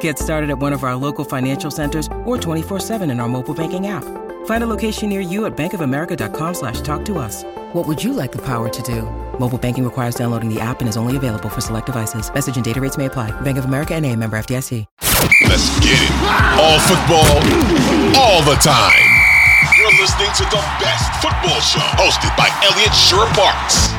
Get started at one of our local financial centers or 24-7 in our mobile banking app. Find a location near you at bankofamerica.com slash talk to us. What would you like the power to do? Mobile banking requires downloading the app and is only available for select devices. Message and data rates may apply. Bank of America and a member FDIC. Let's get it. All football, all the time. You're listening to the best football show hosted by Elliot Shorr-Parks.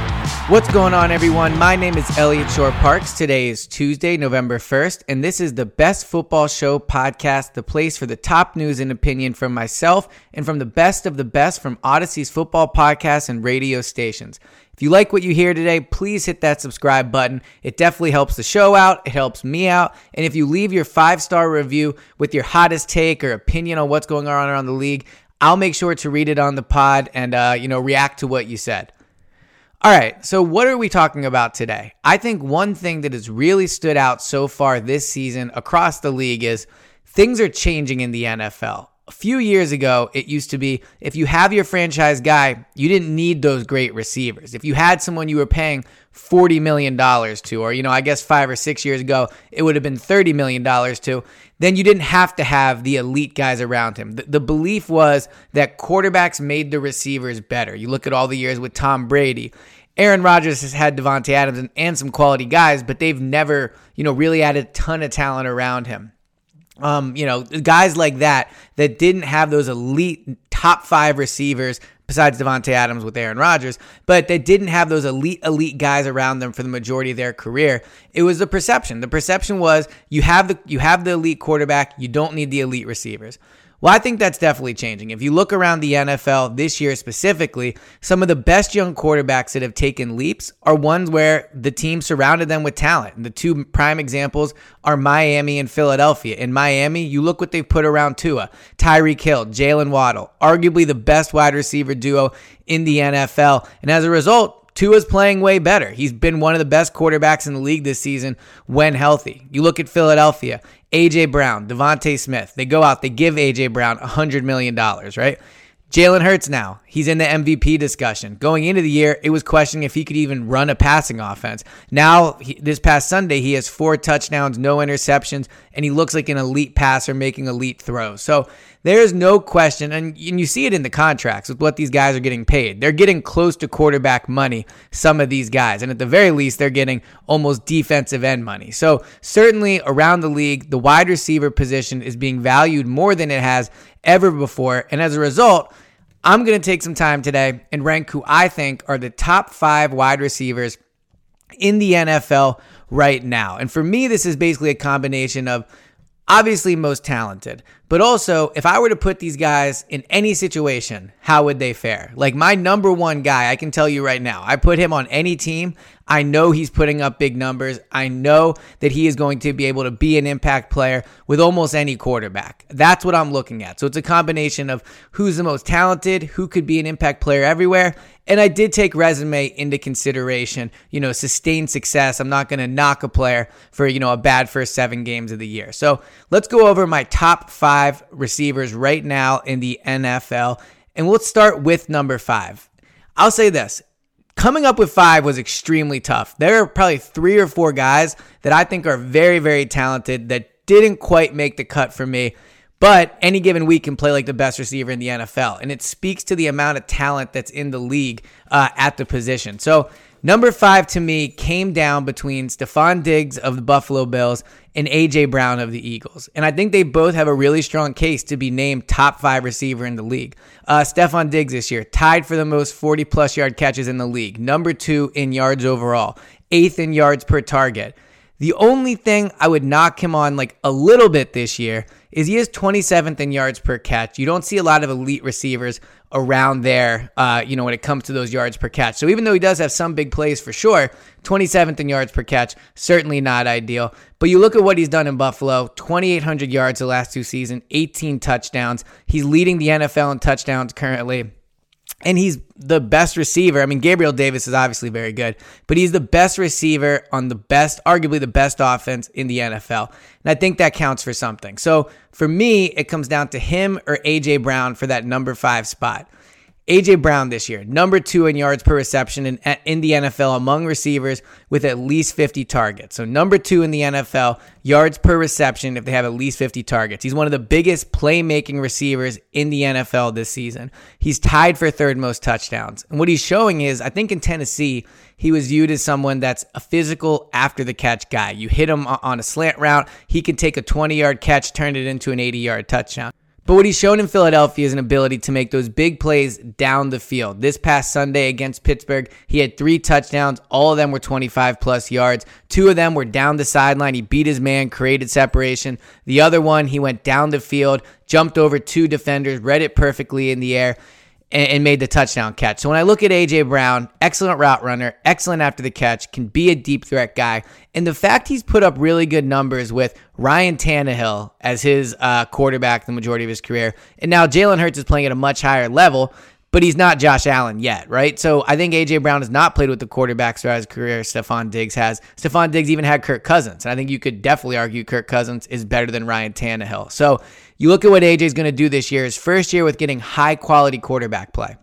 What's going on, everyone? My name is Elliot Shorr-Parks. Today is Tuesday, November 1st, and this is the Best Football Show podcast, the place for the top news and opinion from myself and from the best of the best from Odyssey's football podcasts and radio stations. If you like what you hear today, please hit that subscribe button. It definitely helps the show out, it helps me out, and if you leave your five star review with your hottest take or opinion on what's going on around the league, I'll make sure to read it on the pod and uh, you know react to what you said. All right, so what are we talking about today? I think one thing that has really stood out so far this season across the league is things are changing in the NFL. A few years ago, it used to be if you have your franchise guy, you didn't need those great receivers. If you had someone you were paying $40 million to, or, you know, I guess five or six years ago, it would have been $30 million to, then you didn't have to have the elite guys around him. The, the, belief was that quarterbacks made the receivers better. You look at all the years with Tom Brady. Aaron Rodgers has had Davante Adams and, and some quality guys, but they've never, you know, really added a ton of talent around him. Um, you know, guys like that that didn't have those elite top five receivers besides Davante Adams with Aaron Rodgers, but they didn't have those elite elite guys around them for the majority of their career. It was the perception. The perception was you have the you have the elite quarterback, you don't need the elite receivers. Well, I think that's definitely changing. If you look around the NFL this year specifically, some of the best young quarterbacks that have taken leaps are ones where the team surrounded them with talent. And the two prime examples are Miami and Philadelphia. In Miami, you look what they've put around Tua, Tyreek Hill, Jaylen Waddle, arguably the best wide receiver duo in the NFL. And as a result, Tua's playing way better. He's been one of the best quarterbacks in the league this season when healthy. You look at Philadelphia, AJ Brown, DeVonta Smith. They go out, they give AJ Brown $100 million, right? Jalen Hurts now, he's in the MVP discussion. Going into the year, it was questioning if he could even run a passing offense. Now, he, this past Sunday, he has four touchdowns, no interceptions, and he looks like an elite passer making elite throws. So there's no question, and, and you see it in the contracts with what these guys are getting paid. They're getting close to quarterback money, some of these guys, and at the very least, they're getting almost defensive end money. So certainly around the league, the wide receiver position is being valued more than it has ever before. And as a result, I'm going to take some time today and rank who I think are the top five wide receivers in the NFL right now. And for me, this is basically a combination of obviously most talented, but also if I were to put these guys in any situation, how would they fare? Like my number one guy, I can tell you right now, I put him on any team. I know he's putting up big numbers. I know that he is going to be able to be an impact player with almost any quarterback. That's what I'm looking at. So it's a combination of who's the most talented, who could be an impact player everywhere, and I did take resume into consideration, you know, sustained success. I'm not going to knock a player for, you know, a bad first seven games of the year. So let's go over my top five receivers right now in the NFL. And we'll start with number five. I'll say this coming up with five was extremely tough. There are probably three or four guys that I think are very, very talented that didn't quite make the cut for me. But any given week can play like the best receiver in the NFL. And it speaks to the amount of talent that's in the league uh, at the position. So, number five to me came down between Stefon Diggs of the Buffalo Bills and A.J. Brown of the Eagles. And I think they both have a really strong case to be named top five receiver in the league. Uh, Stefon Diggs this year, tied for the most 40 plus yard catches in the league, number two in yards overall. eighth in yards per target. The only thing I would knock him on like a little bit this year is he is 27th in yards per catch. You don't see a lot of elite receivers around there, uh, you know, when it comes to those yards per catch. So even though he does have some big plays for sure, 27th in yards per catch, certainly not ideal. But you look at what he's done in Buffalo 2,800 yards the last two seasons, 18 touchdowns. He's leading the NFL in touchdowns currently and he's the best receiver. I mean, Gabriel Davis is obviously very good, but he's the best receiver on the best, arguably the best offense in the NFL. And I think that counts for something. So for me, it comes down to him or AJ Brown for that number five spot. AJ Brown this year, number two in yards per reception in, in the NFL among receivers with at least 50 targets. So, number two in the NFL, yards per reception if they have at least 50 targets. He's one of the biggest playmaking receivers in the NFL this season. He's tied for third most touchdowns. And what he's showing is, I think in Tennessee, he was viewed as someone that's a physical after the catch guy. You hit him on a slant route, he can take a 20 yard catch, turn it into an 80 yard touchdown. But what he's shown in Philadelphia is an ability to make those big plays down the field. This past Sunday against Pittsburgh, he had three touchdowns. All of them were 25 plus yards. Two of them were down the sideline. He beat his man, created separation. The other one, he went down the field, jumped over two defenders, read it perfectly in the air and, made the touchdown catch. So when I look at AJ Brown, excellent route runner, excellent after the catch, can be a deep threat guy, and the fact he's put up really good numbers with Ryan Tannehill as his uh, quarterback the majority of his career, and now Jalen Hurts is playing at a much higher level but he's not Josh Allen yet, right? So I think AJ Brown has not played with the quarterbacks throughout his career. Stefon Diggs has. Stefon Diggs even had Kirk Cousins, and I think you could definitely argue Kirk Cousins is better than Ryan Tannehill. So you look at what AJ is going to do this year. His first year with getting high quality quarterback play.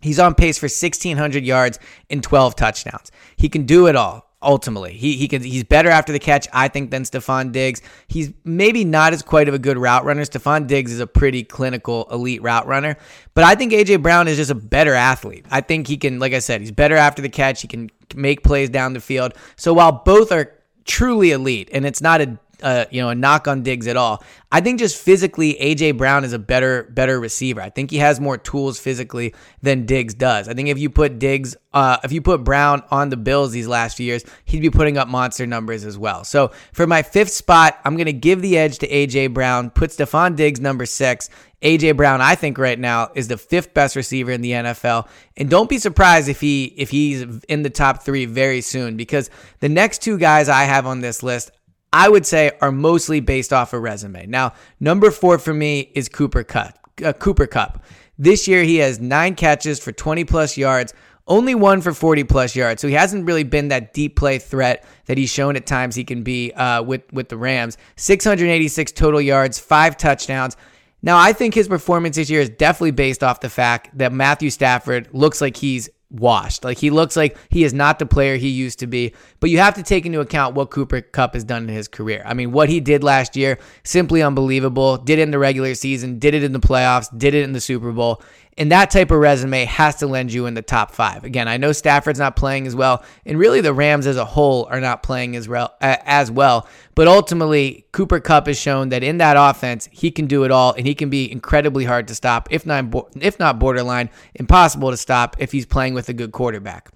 He's on pace for 1,600 yards and 12 touchdowns. He can do it all ultimately. He he can he's better after the catch, I think, than Stefon Diggs. He's maybe not as quite of a good route runner. Stefon Diggs is a pretty clinical elite route runner. But I think AJ Brown is just a better athlete. I think he can, like I said, he's better after the catch. He can make plays down the field. So while both are truly elite, and it's not a uh, you know a knock on Diggs at all. I think just physically, AJ Brown is a better better receiver. I think he has more tools physically than Diggs does. I think if you put Diggs, uh, if you put Brown on the Bills these last few years, he'd be putting up monster numbers as well. So for my fifth spot, I'm gonna give the edge to AJ Brown. Put Stefon Diggs number six. AJ Brown, I think right now is the fifth best receiver in the NFL, and don't be surprised if he if he's in the top three very soon because the next two guys I have on this list, I would say are mostly based off a resume. Now, number four for me is Cooper Kupp. Uh, Cooper Kupp. This year he has nine catches for 20 plus yards, only one for 40 plus yards. So he hasn't really been that deep play threat that he's shown at times he can be uh, with with the Rams. 686 total yards, five touchdowns. Now I think his performance this year is definitely based off the fact that Matthew Stafford looks like he's washed. Like he looks like he is not the player he used to be. But you have to take into account what Cooper Kupp has done in his career. I mean, what he did last year, simply unbelievable. Did it in the regular season, did it in the playoffs, did it in the Super Bowl. And that type of resume has to lend you in the top five. Again, I know Stafford's not playing as well, and really the Rams as a whole are not playing as well. As well. But ultimately, Cooper Kupp has shown that in that offense, he can do it all, and he can be incredibly hard to stop, if not if not borderline impossible to stop if he's playing with a good quarterback.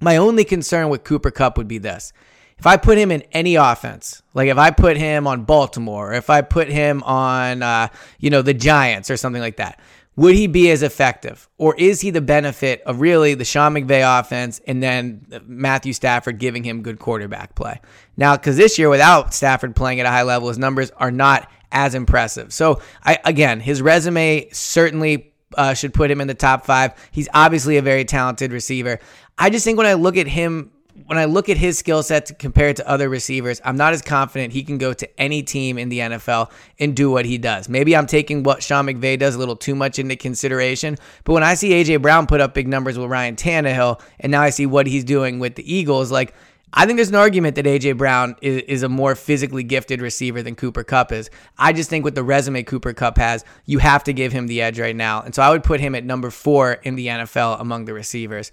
My only concern with Cooper Kupp would be this. If I put him in any offense, like if I put him on Baltimore, or if I put him on, uh, you know, the Giants or something like that, would he be as effective? Or is he the benefit of really the Sean McVay offense and then Matthew Stafford giving him good quarterback play? Now, because this year, without Stafford playing at a high level, his numbers are not as impressive. So, I, again, his resume certainly uh, should put him in the top five. He's obviously a very talented receiver. I just think when I look at him when I look at his skill set compared to other receivers, I'm not as confident he can go to any team in the NFL and do what he does. Maybe I'm taking what Sean McVay does a little too much into consideration, but when I see AJ Brown put up big numbers with Ryan Tannehill, and now I see what he's doing with the Eagles, like I think there's an argument that AJ Brown is, is, a more physically gifted receiver than Cooper Kupp is. I just think with the resume Cooper Kupp has, you have to give him the edge right now. And so I would put him at number four in the NFL among the receivers.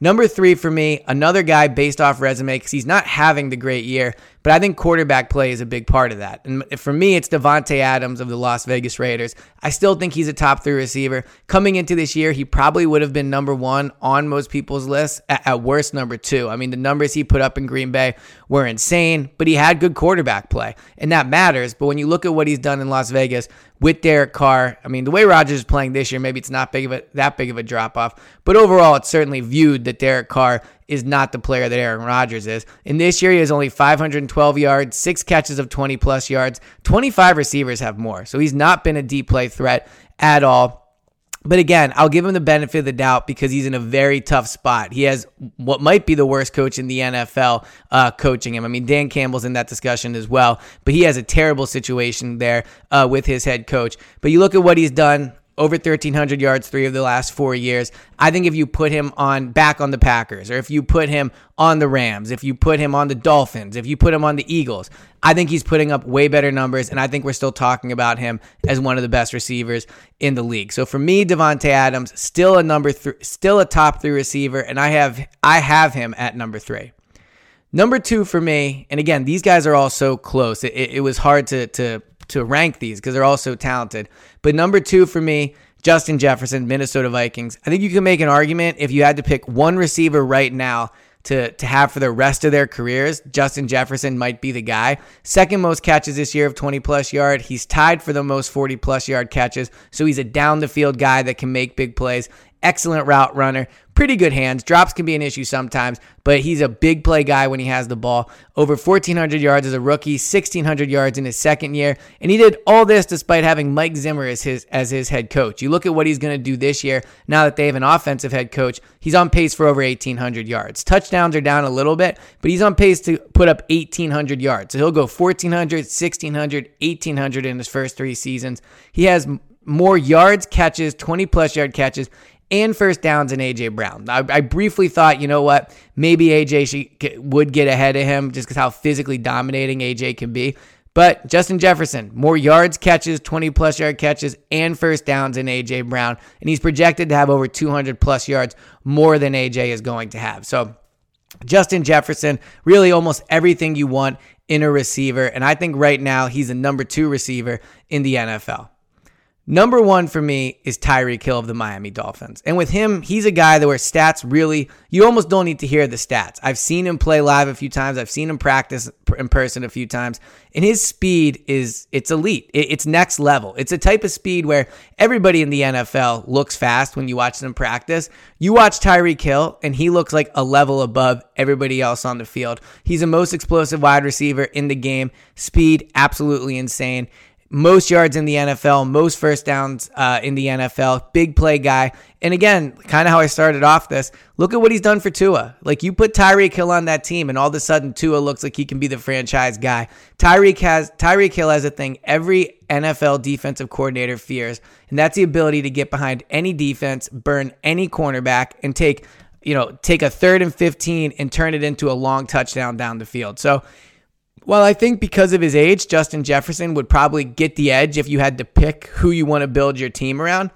Number three for me, another guy based off resume because he's not having the great year, but I think quarterback play is a big part of that. And for me, it's Davante Adams of the Las Vegas Raiders. I still think he's a top three receiver. Coming into this year, he probably would have been number one on most people's lists, at, at worst, number two. I mean, the numbers he put up in Green Bay were insane, but he had good quarterback play, and that matters. But when you look at what he's done in Las Vegas, with Derek Carr. I mean, the way Rodgers is playing this year, maybe it's not big of a that big of a drop off, but overall, it's certainly viewed that Derek Carr is not the player that Aaron Rodgers is. In this year, he has only 512 yards, six catches of 20 plus yards. 25 receivers have more, so he's not been a deep play threat at all. But again, I'll give him the benefit of the doubt because he's in a very tough spot. He has what might be the worst coach in the NFL uh, coaching him. I mean, Dan Campbell's in that discussion as well, but he has a terrible situation there uh, with his head coach. But you look at what he's done over 1300 yards three of the last four years. I think if you put him on back on the packers or if you put him on the rams if you put him on the dolphins if you put him on the eagles i think he's putting up way better numbers and i think we're still talking about him as one of the best receivers in the league. So for me Davante Adams still a number three still a top three receiver and i have i have him at number three. Number two for me, and again, these guys are all so close. It, it, it was hard to to to rank these because they're all so talented. But number two for me, Justin Jefferson, Minnesota Vikings. I think you can make an argument if you had to pick one receiver right now to, to have for the rest of their careers, Justin Jefferson might be the guy. Second most catches this year of 20 plus yard. He's tied for the most 40 plus yard catches. So he's a down the field guy that can make big plays excellent route runner, pretty good hands. Drops can be an issue sometimes, but he's a big play guy when he has the ball. Over 1,400 yards as a rookie, 1,600 yards in his second year, and he did all this despite having Mike Zimmer as his as his head coach. You look at what he's going to do this year. Now that they have an offensive head coach, he's on pace for over 1,800 yards. Touchdowns are down a little bit, but he's on pace to put up 1,800 yards. So he'll go 1,400, 1,600, 1,800 in his first three seasons. He has more yards, catches, 20 plus yard catches, and first downs in AJ Brown. I, I, briefly thought, you know what, maybe AJ would get ahead of him just because how physically dominating AJ can be. But Justin Jefferson, more yards, catches, 20 plus yard catches, and first downs in AJ Brown. And he's projected to have over 200 plus yards more than AJ is going to have. So Justin Jefferson, really almost everything you want in a receiver. And I think right now he's a number two receiver in the NFL. Number one for me is Tyreek Hill of the Miami Dolphins. And with him, he's a guy that where stats really, you almost don't need to hear the stats. I've seen him play live a few times. I've seen him practice in person a few times. And his speed is, it's elite. It's next level. It's a type of speed where everybody in the NFL looks fast when you watch them practice. You watch Tyreek Hill and he looks like a level above everybody else on the field. He's the most explosive wide receiver in the game. Speed, absolutely insane most yards in the NFL, most first downs uh, in the NFL, big play guy. And again, kind of how I started off this, look at what he's done for Tua. Like you put Tyreek Hill on that team, and all of a sudden Tua looks like he can be the franchise guy. Tyreek has Tyreek Hill has a thing every NFL defensive coordinator fears, and that's the ability to get behind any defense, burn any cornerback, and take you know take a third and fifteen and turn it into a long touchdown down the field. So well, I think because of his age, Justin Jefferson would probably get the edge if you had to pick who you want to build your team around.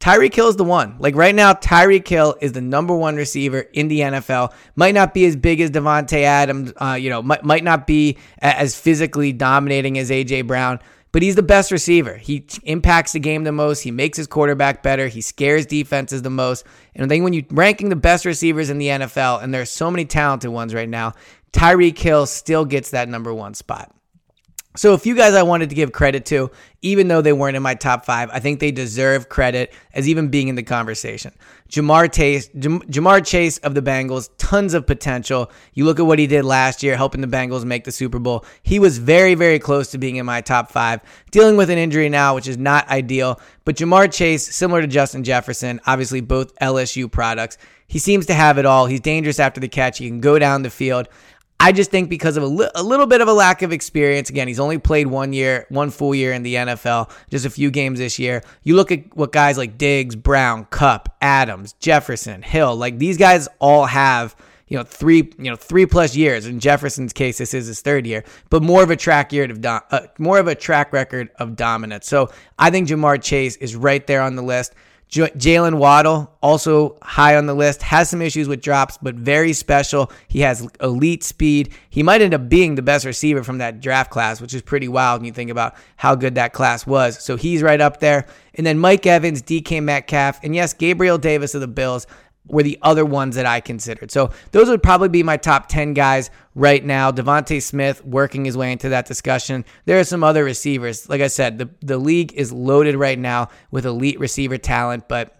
Tyreek Hill is the one. Like right now, Tyreek Hill is the number one receiver in the NFL. Might not be as big as Davante Adams, uh, you know, might, might not be as physically dominating as AJ Brown, but he's the best receiver. He impacts the game the most. He makes his quarterback better. He scares defenses the most. And I think when you're ranking the best receivers in the NFL, and there's so many talented ones right now, Tyreek Hill still gets that number one spot. So, a few guys I wanted to give credit to, even though they weren't in my top five, I think they deserve credit as even being in the conversation. Ja'Marr Chase, Ja'Marr Chase of the Bengals, tons of potential. You look at what he did last year, helping the Bengals make the Super Bowl. He was very, very close to being in my top five. Dealing with an injury now, which is not ideal. But Ja'Marr Chase, similar to Justin Jefferson, obviously both LSU products. He seems to have it all. He's dangerous after the catch. He can go down the field. I just think because of a, li- a, little bit of a lack of experience, again, he's only played one year, one full year in the NFL, just a few games this year. You look at what guys like Diggs, Brown, Kupp, Adams, Jefferson, Hill, like these guys all have, you know, three, you know, three plus years. In Jefferson's case, this is his third year, but more of a track year of do- uh, more of a track record of dominance. So I think Ja'Marr Chase is right there on the list. J- Jaylen Waddle, also high on the list, has some issues with drops, but very special. He has elite speed. He might end up being the best receiver from that draft class, which is pretty wild when you think about how good that class was. So he's right up there. And then Mike Evans, DK Metcalf, and yes, Gabriel Davis of the Bills were the other ones that I considered. So those would probably be my top 10 guys right now. DeVonta Smith working his way into that discussion. There are some other receivers. Like I said, the, the league is loaded right now with elite receiver talent, but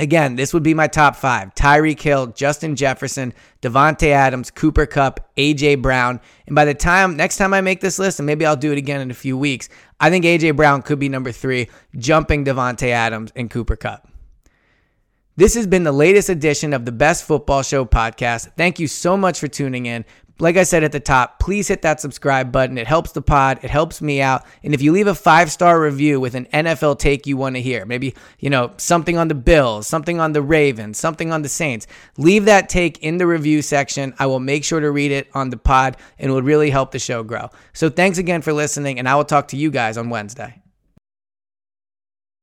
Again, this would be my top five Tyreek Hill, Justin Jefferson, Davante Adams, Cooper Kupp, AJ Brown. And by the time, next time I make this list, and maybe I'll do it again in a few weeks, I think AJ Brown could be number three, jumping Davante Adams and Cooper Kupp. This has been the latest edition of the Best Football Show podcast. Thank you so much for tuning in. Like I said at the top, please hit that subscribe button. It helps the pod, it helps me out. And if you leave a five star review with an NFL take you want to hear, maybe, you know, something on the Bills, something on the Ravens, something on the Saints, leave that take in the review section. I will make sure to read it on the pod and it will really help the show grow. So thanks again for listening, and I will talk to you guys on Wednesday.